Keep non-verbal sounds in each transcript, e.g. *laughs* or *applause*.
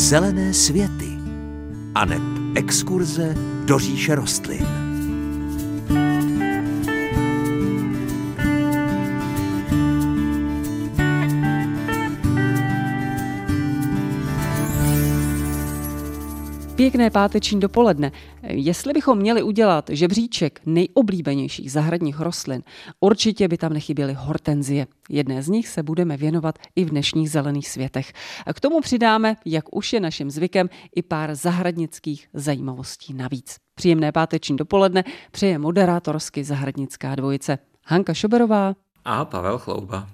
Zelené světy a neb exkurze do říše rostlin. Pěkné páteční dopoledne. Jestli bychom měli udělat žebříček nejoblíbenějších zahradních rostlin, určitě by tam nechyběly hortenzie. Jedné z nich se budeme věnovat i v dnešních zelených světech. K tomu přidáme, jak už je naším zvykem, i pár zahradnických zajímavostí navíc. Příjemné páteční dopoledne přeje moderátorsky zahradnická dvojice Hanka Šoberová a Pavel Chlouba.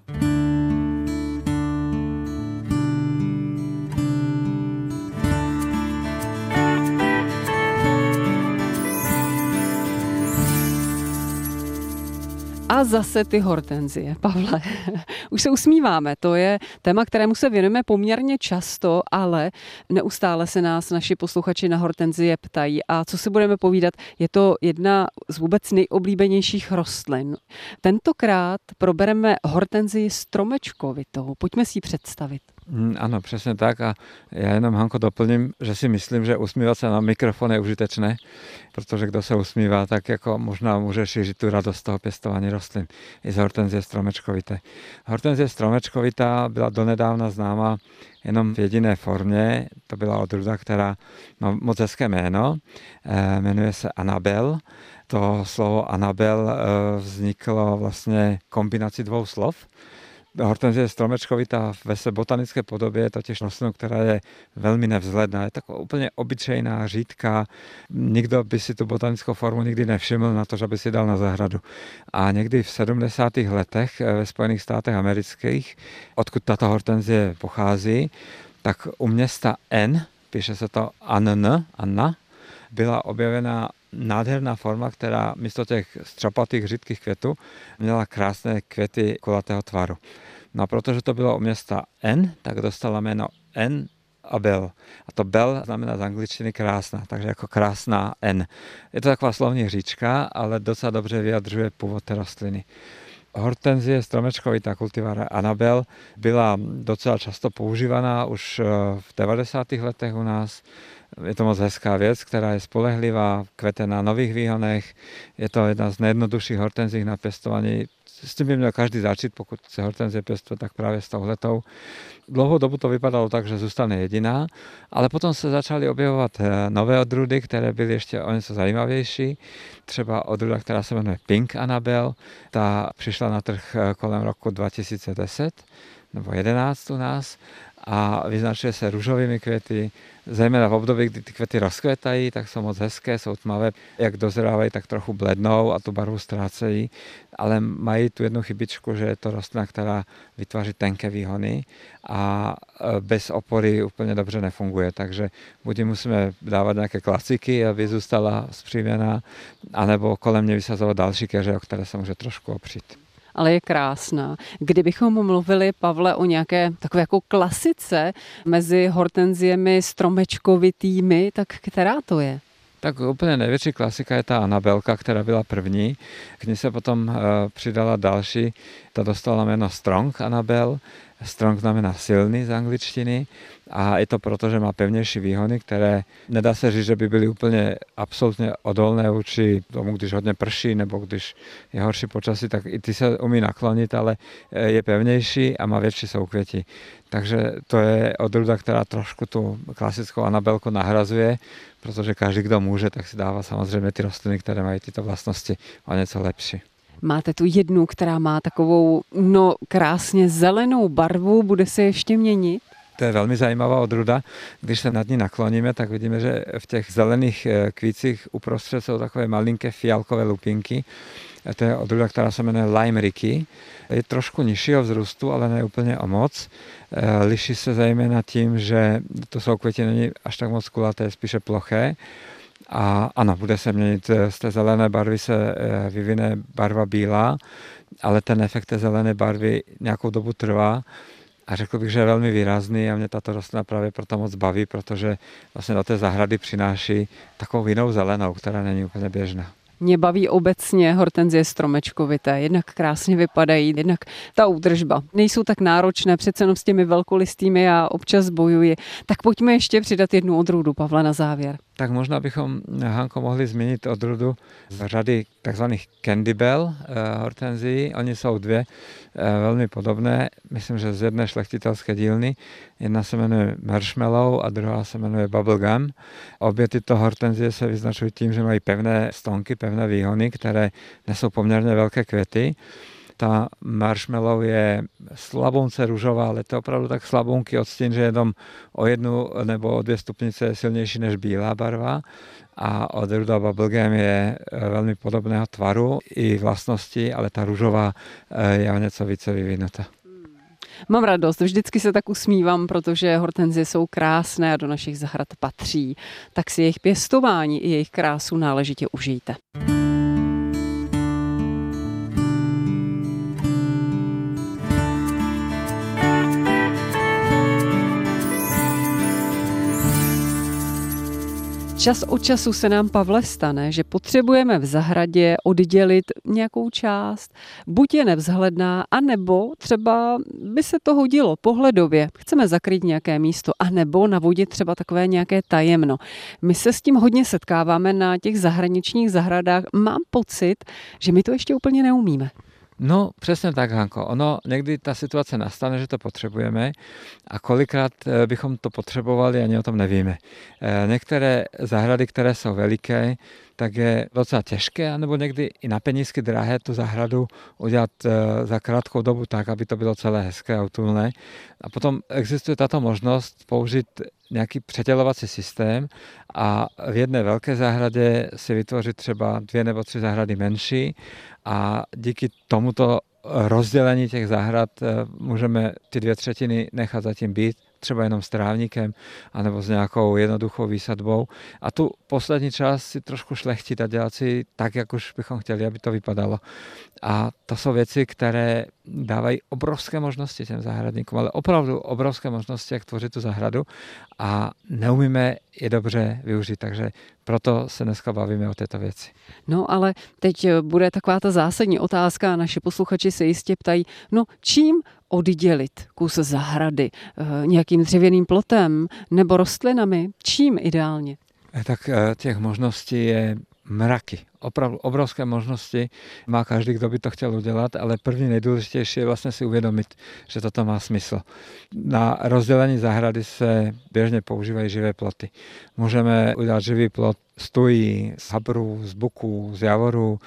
A zase ty hortenzie. Pavle, *laughs* už se usmíváme. To je téma, kterému se věnujeme poměrně často, ale neustále se nás naši posluchači na hortenzie ptají. A co si budeme povídat, je to jedna z vůbec nejoblíbenějších rostlin. Tentokrát probereme hortenzii stromečkovitou. Pojďme si ji představit. Mm, ano, přesně tak. A já jenom Hanko doplním, že si myslím, že usmívat se na mikrofon je užitečné, protože kdo se usmívá, tak jako možná může šířit tu radost toho pěstování rostlin. I z hortenzie stromečkovité. Hortenzie stromečkovitá byla donedávna známa jenom v jediné formě, to byla odrůda, která má moc hezké jméno, eh, jmenuje se Anabel. To slovo Anabel eh, vzniklo vlastně kombinací dvou slov, hortenzie stromečkovitá ve své botanické podobě je totiž rostlina, která je velmi nevzhledná. Je taková úplně obyčejná, řídka. Nikdo by si tu botanickou formu nikdy nevšiml na to, že by si dal na zahradu. A někdy v 70. letech eh, ve Spojených státech amerických, odkud tato hortenzie pochází, tak u města N, píše se to ANN, Anna, byla objevena nádherná forma, která místo těch střapatých řídkých květů měla krásné květy kulatého tvaru. No a protože to bylo u města N, tak dostala jméno N a Bell. A to Bell znamená z angličtiny krásná, takže jako krásná N. Je to taková slovní hříčka, ale docela dobře vyjadřuje původ té rostliny. Hortenzie stromečkovitá kultivára Anabel byla docela často používaná už eh, v 90. letech u nás. Je to moc hezká věc, která je spolehlivá, kvete na nových výhonech. Je to jedna z nejjednodušších hortenzí na pěstování s tím by měl každý začít, pokud se hortenzie pěstuje, tak právě s touhletou. Dlouhou dobu to vypadalo tak, že zůstane jediná, ale potom se začaly objevovat eh, nové odrůdy, které byly ještě o něco zajímavější. Třeba odrůda, která se jmenuje Pink Annabelle, ta přišla na trh eh, kolem roku 2010 nebo 11 u nás a vyznačuje se růžovými květy, zejména v období, kdy ty květy rozkvětají, tak jsou moc hezké, jsou tmavé, jak dozrávají, tak trochu blednou a tu barvu ztrácejí, ale mají tu jednu chybičku, že je to rostlina, která vytváří tenké výhony a e, bez opory úplně dobře nefunguje, takže buď musíme dávat nějaké klasiky, aby zůstala zpřívěná, anebo kolem mě vysazovat další keře, o které se může trošku opřít ale je krásná. Kdybychom mluvili, Pavle, o nějaké takové jako klasice mezi hortenziemi stromečkovitými, tak která to je? Tak úplně největší klasika je ta Anabelka, která byla první. K ní se potom uh, přidala další, ta dostala jméno Strong Anabel. Strong znamená silný z angličtiny a je to proto, že má pevnější výhony, které nedá se říct, že by byly úplně absolutně odolné vůči tomu, když hodně prší nebo když je horší počasí, tak i ty se umí naklonit, ale eh, je pevnější a má větší soukvěti. Takže to je odrůda, která trošku tu klasickou anabelku nahrazuje, protože každý, kdo může, tak si dává samozřejmě ty rostliny, které mají tyto vlastnosti o něco lepší. Máte tu jednu, která má takovou no krásně zelenou barvu, bude se ještě měnit? To je velmi zajímavá odruda. Když se nad ní nakloníme, tak vidíme, že v těch zelených eh, kvících uprostřed jsou takové malinké fialkové lupinky. To je odruda, která se jmenuje Lime Ricky. Je trošku nižšího vzrůstu, ale ne úplně o moc. Eh, liší se zejména tím, že to jsou květi není až tak moc kulaté, spíše ploché. A ano, bude se měnit, eh, z té zelené barvy se vyvine barva bílá, ale ten efekt té zelené barvy nějakou dobu trvá a řekl bych, že je velmi výrazný a mě tato rostlina právě proto moc baví, protože vlastně do té zahrady přináší takovou jinou zelenou, která není úplně běžná. Mě baví obecně hortenzie stromečkovité. Jednak krásně vypadají, jednak ta údržba. Nejsou tak náročné, přece jenom s těmi velkolistými já občas bojuji. Tak pojďme ještě přidat jednu odrůdu, Pavla, na závěr. Tak možná bychom, Hanko, mohli změnit odrůdu z řady tzv. Candy Bell eh, hortenzií. Oni jsou dvě eh, velmi podobné, myslím, že z jedné šlechtitelské dílny. Jedna se jmenuje Marshmallow a druhá se jmenuje Bubblegum. Obě tyto hortenzie se vyznačují tím, že mají pevné stonky, pevné výhony, které nesou poměrně velké květy. Ta marshmallow je slabonce růžová, ale to je opravdu tak slabonký odstín, že jenom o jednu nebo o dvě stupnice je silnější než bílá barva a odrůda bubblegum je eh, velmi podobného tvaru i vlastnosti, ale ta růžová eh, je o něco více vyvinutá. Mám radost, vždycky se tak usmívám, protože hortenzie jsou krásné a do našich zahrad patří. Tak si jejich pěstování i jejich krásu náležitě užijte. Čas od času se nám, Pavle, stane, že potřebujeme v zahradě oddělit nějakou část, buď je nevzhledná, anebo třeba by se to hodilo pohledově. Chceme zakrýt nějaké místo, anebo navodit třeba takové nějaké tajemno. My se s tím hodně setkáváme na těch zahraničních zahradách. Mám pocit, že my to ještě úplně neumíme. No, přesně tak, Hanko. Ono někdy ta situace nastane, že to potřebujeme a kolikrát eh, bychom to potřebovali, ani o tom nevíme. Eh, některé zahrady, které jsou veliké, tak je docela těžké, anebo někdy i na penízky drahé tu zahradu udělat eh, za krátkou dobu tak, aby to bylo celé hezké a utulné. A potom existuje tato možnost použít nějaký přetělovací systém a v jedné velké zahradě si vytvořit třeba dvě nebo tři zahrady menší a díky tomuto rozdělení těch zahrad eh, můžeme ty dvě třetiny nechat zatím být třeba jenom s trávníkem anebo s nějakou jednoduchou výsadbou a tu poslední část si trošku šlechtit a dělat si tak, jak už bychom chtěli, aby to vypadalo. A to jsou věci, které dávají obrovské možnosti těm zahradníkům, ale opravdu obrovské možnosti, jak tvořit tu zahradu a neumíme je dobře využít, takže proto se dneska bavíme o této věci. No ale teď bude taková ta zásadní otázka naši posluchači se jistě ptají, no čím oddělit kus zahrady eh, nějakým dřevěným plotem nebo rostlinami? Čím ideálně? Eh, tak eh, těch možností je mraky. Opravdu obrovské možnosti má každý, kdo by to chtěl udělat, ale první nejdůležitější je vlastně si uvědomit, že toto má smysl. Na rozdělení zahrady se běžně používají živé ploty. Můžeme udělat živý plot stojí z habru, z buku, z javoru,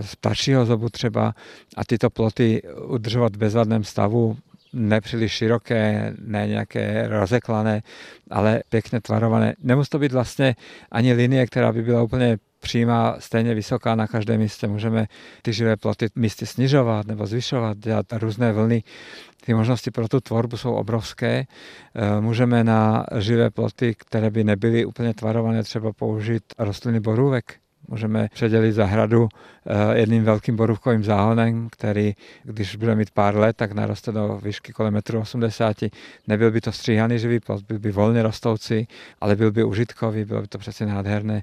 z ptačího zobu třeba a tyto ploty udržovat v bezvadném stavu nepříliš široké, ne nějaké rozeklané, ale pěkně tvarované. Nemusí to být vlastně ani linie, která by byla úplně přímá, stejně vysoká na každém místě. Můžeme ty živé ploty místy snižovat nebo zvyšovat, dělat různé vlny. Ty možnosti pro tu tvorbu jsou obrovské. Eh, můžeme na živé ploty, které by nebyly úplně tvarované, třeba použít rostliny borůvek Můžeme předělit zahradu eh, jedným velkým borůvkovým záhonem, který, když bude mít pár let, tak naroste do výšky kolem 1,80 m. Nebyl by to stříhaný živý plot, byl by volně rostoucí, ale byl by užitkový, bylo by to přece nádherné.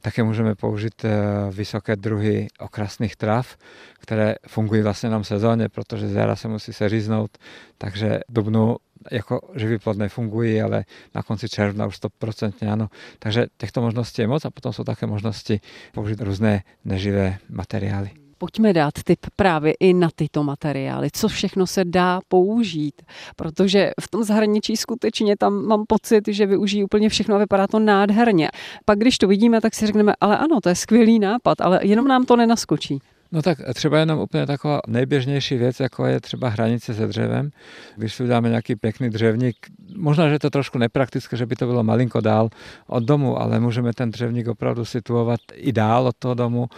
Také můžeme použít eh, vysoké druhy okrasných trav, které fungují vlastně nám sezóně, protože zjara se musí seříznout, takže dubnu jako živý plod nefungují, ale na konci června už 100% ano. Takže těchto možností je moc a potom jsou také možnosti použít různé neživé materiály. Pojďme dát tip právě i na tyto materiály. Co všechno se dá použít? Protože v tom zahraničí skutečně tam mám pocit, že využijí úplně všechno a vypadá to nádherně. Pak když to vidíme, tak si řekneme, ale ano, to je skvělý nápad, ale jenom nám to nenaskočí. No tak třeba jenom úplně taková nejběžnější věc, jako je třeba hranice se dřevem. Když si uděláme nějaký pěkný dřevník, možná, že je to trošku nepraktické, že by to bylo malinko dál od domu, ale můžeme ten dřevník opravdu situovat i dál od toho domu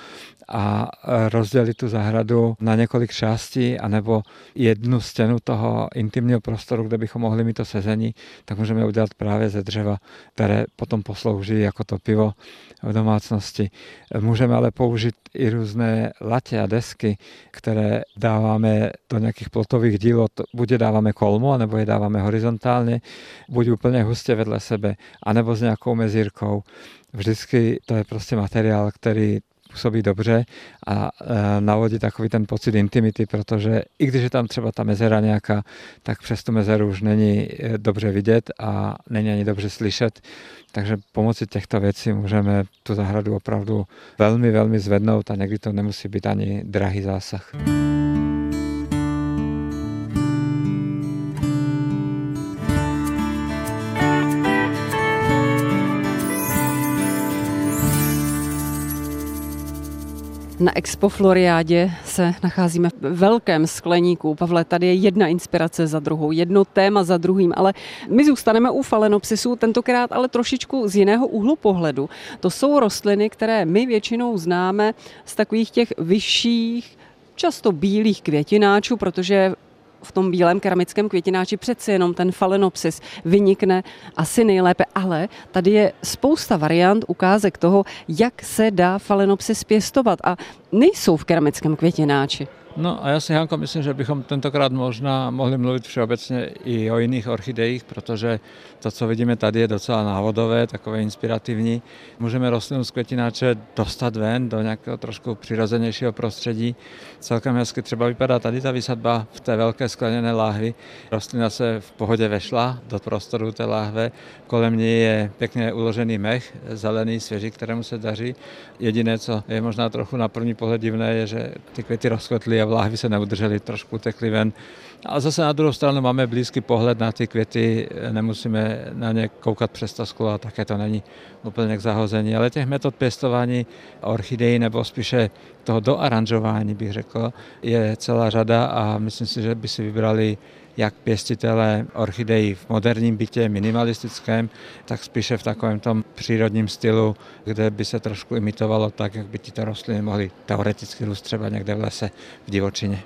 a rozdělit tu zahradu na několik částí, anebo jednu stěnu toho intimního prostoru, kde bychom mohli mít to sezení, tak můžeme udělat právě ze dřeva, které potom poslouží jako to pivo v domácnosti. Můžeme ale použít i různé latě a desky, které dáváme do nějakých plotových díl, buď je dáváme kolmo, nebo je dáváme horizontálně, buď úplně hustě vedle sebe, anebo s nějakou mezírkou. Vždycky to je prostě materiál, který působí dobře a navodí takový ten pocit intimity, protože i když je tam třeba ta mezera nějaká, tak přes tu mezeru už není dobře vidět a není ani dobře slyšet. Takže pomocí těchto věcí můžeme tu zahradu opravdu velmi, velmi zvednout a někdy to nemusí být ani drahý zásah. Na Expo Floriádě se nacházíme v velkém skleníku. Pavle, tady je jedna inspirace za druhou, jedno téma za druhým, ale my zůstaneme u falenopsisů, tentokrát ale trošičku z jiného úhlu pohledu. To jsou rostliny, které my většinou známe z takových těch vyšších, často bílých květináčů, protože v tom bílém keramickém květináči přeci jenom ten falenopsis vynikne asi nejlépe, ale tady je spousta variant, ukázek toho, jak se dá falenopsis pěstovat a nejsou v keramickém květináči. No a já si, Hanko, myslím, že bychom tentokrát možná mohli mluvit všeobecně i o jiných orchidejích, protože to, co vidíme tady, je docela návodové, takové inspirativní. Můžeme rostlinu z květináče dostat ven do nějakého trošku přirozenějšího prostředí. Celkem hezky třeba vypadá tady ta vysadba v té velké skleněné láhvi. Rostlina se v pohodě vešla do prostoru té láhve. Kolem ní je pěkně uložený mech, zelený, svěží, kterému se daří. Jediné, co je možná trochu na první pohled divné, je, že ty květy rozkvetly a v láhvi se neudržely, trošku utekly ven. A zase na druhou stranu máme blízký pohled na ty květy, nemusíme na ně koukat přes to sklo a také to není úplně k zahození. Ale těch metod pěstování orchidejí nebo spíše toho doaranžování bych řekl, je celá řada a myslím si, že by si vybrali jak pěstitele orchidejí v moderním bytě, minimalistickém, tak spíše v takovém tom přírodním stylu, kde by se trošku imitovalo tak, jak by tyto rostliny mohly teoreticky růst třeba někde v lese, v divočině.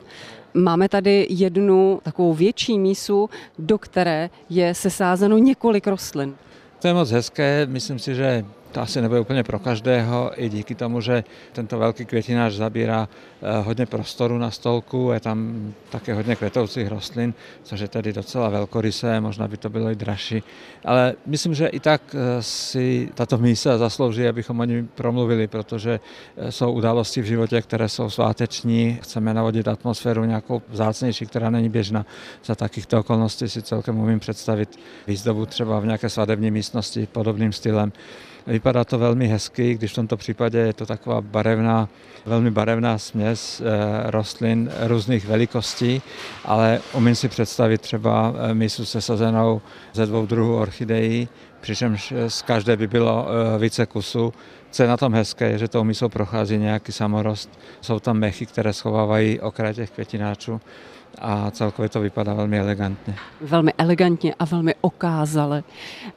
Máme tady jednu takovou větší mísu, do které je sesázeno několik rostlin. To je moc hezké, myslím si, že to asi nebude úplně pro každého, i díky tomu, že tento velký květinář zabírá eh, hodně prostoru na stolku, je tam také hodně květoucích rostlin, což je tedy docela velkorysé, možná by to bylo i dražší. Ale myslím, že i tak eh, si tato mísa zaslouží, abychom o ní promluvili, protože eh, jsou události v životě, které jsou sváteční, chceme navodit atmosféru nějakou vzácnější, která není běžná. Za takýchto okolností si celkem umím představit výzdobu třeba v nějaké svadební místnosti podobným stylem. Vypadá to velmi hezky, když v tomto případě je to taková barevná, velmi barevná směs eh, rostlin různých velikostí, ale umím si představit třeba eh, mísu sesazenou ze dvou druhů orchidejí, přičemž z každé by bylo eh, více kusů. Co je na tom hezké, je, že tou mísou prochází nějaký samorost. Jsou tam mechy, které schovávají okraj těch květináčů a celkově to vypadá velmi elegantně. Velmi elegantně a velmi okázale.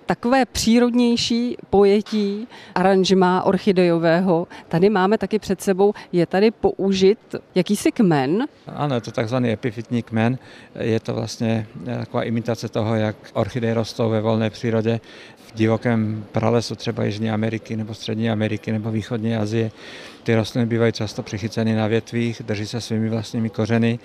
Takové přírodnější pojetí aranžma orchidejového tady máme taky před sebou. Je tady použit jakýsi kmen? Ano, je to takzvaný epifitní kmen. Je to vlastně taková imitace toho, jak orchideje rostou ve volné přírodě v divokém pralesu třeba Jižní Ameriky nebo Střední Ameriky nebo Východní Asie. Ty rostliny bývají často přichyceny na větvích, drží se svými vlastními kořeny,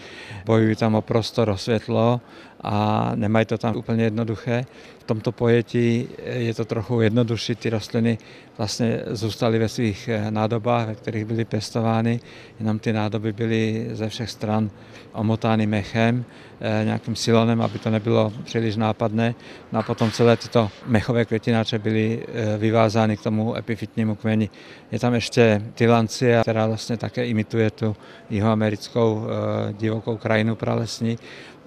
bojují tam o prostor, o světlo a nemají to tam úplně jednoduché. Tomto pojetí je to trochu jednodušší, ty rostliny vlastně zůstaly ve svých eh, nádobách, ve kterých byly pěstovány, jenom ty nádoby byly ze všech stran omotány mechem, eh, nějakým silonem, aby to nebylo příliš nápadné. No a potom celé tyto mechové květináče byly eh, vyvázány k tomu epifitnímu kmeni. Je tam ještě tylancia, která vlastně také imituje tu jihoamerickou divokou krajinu pralesní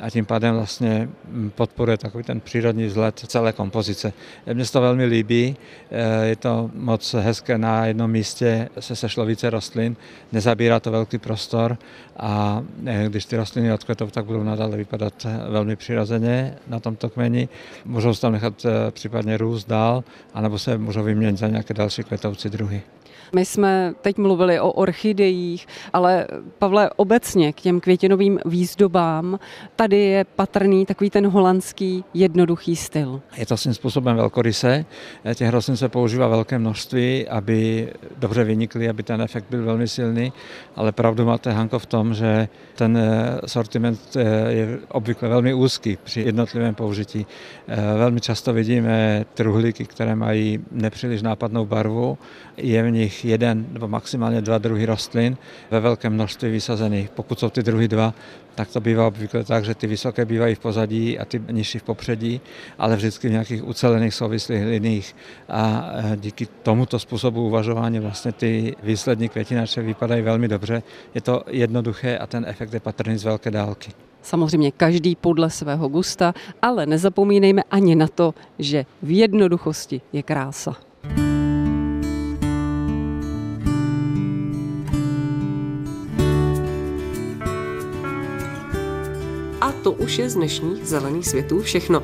a tím pádem vlastně mm, podporuje takový ten přírodní vzhled celé kompozice. Mně se to velmi líbí, eh, je to moc hezké na jednom místě, se sešlo více rostlin, nezabírá to velký prostor a eh, když ty rostliny odkvetou, tak budou nadále vypadat eh, velmi přirozeně na tomto kmeni. Můžou se tam nechat případně růst dál, anebo se můžou vyměnit za nějaké další kvetoucí druhy. My jsme teď mluvili o orchidejích, ale Pavle, obecně k těm květinovým výzdobám, tady je patrný takový ten holandský jednoduchý styl. Je to svým způsobem velkorysé. Těch rostlin se používá velké množství, aby dobře vynikly, aby ten efekt byl velmi silný, ale pravdu máte Hanko v tom, že ten eh, sortiment eh, je obvykle velmi úzký při jednotlivém použití. Eh, velmi často vidíme truhlíky, které mají nepříliš nápadnou barvu, je v nich nich jeden nebo maximálně dva druhy rostlin ve velkém množství vysazených. Pokud jsou ty druhy dva, tak to bývá obvykle tak, že ty vysoké bývají v pozadí a ty nižší v popředí, ale vždycky v nějakých ucelených souvislých liních. A e, díky tomuto způsobu uvažování vlastně ty výslední květinače vypadají velmi dobře. Je to jednoduché a ten efekt je patrný z velké dálky. Samozřejmě každý podle svého gusta, ale nezapomínejme ani na to, že v jednoduchosti je krása. Už je z dnešních zelených světů všechno.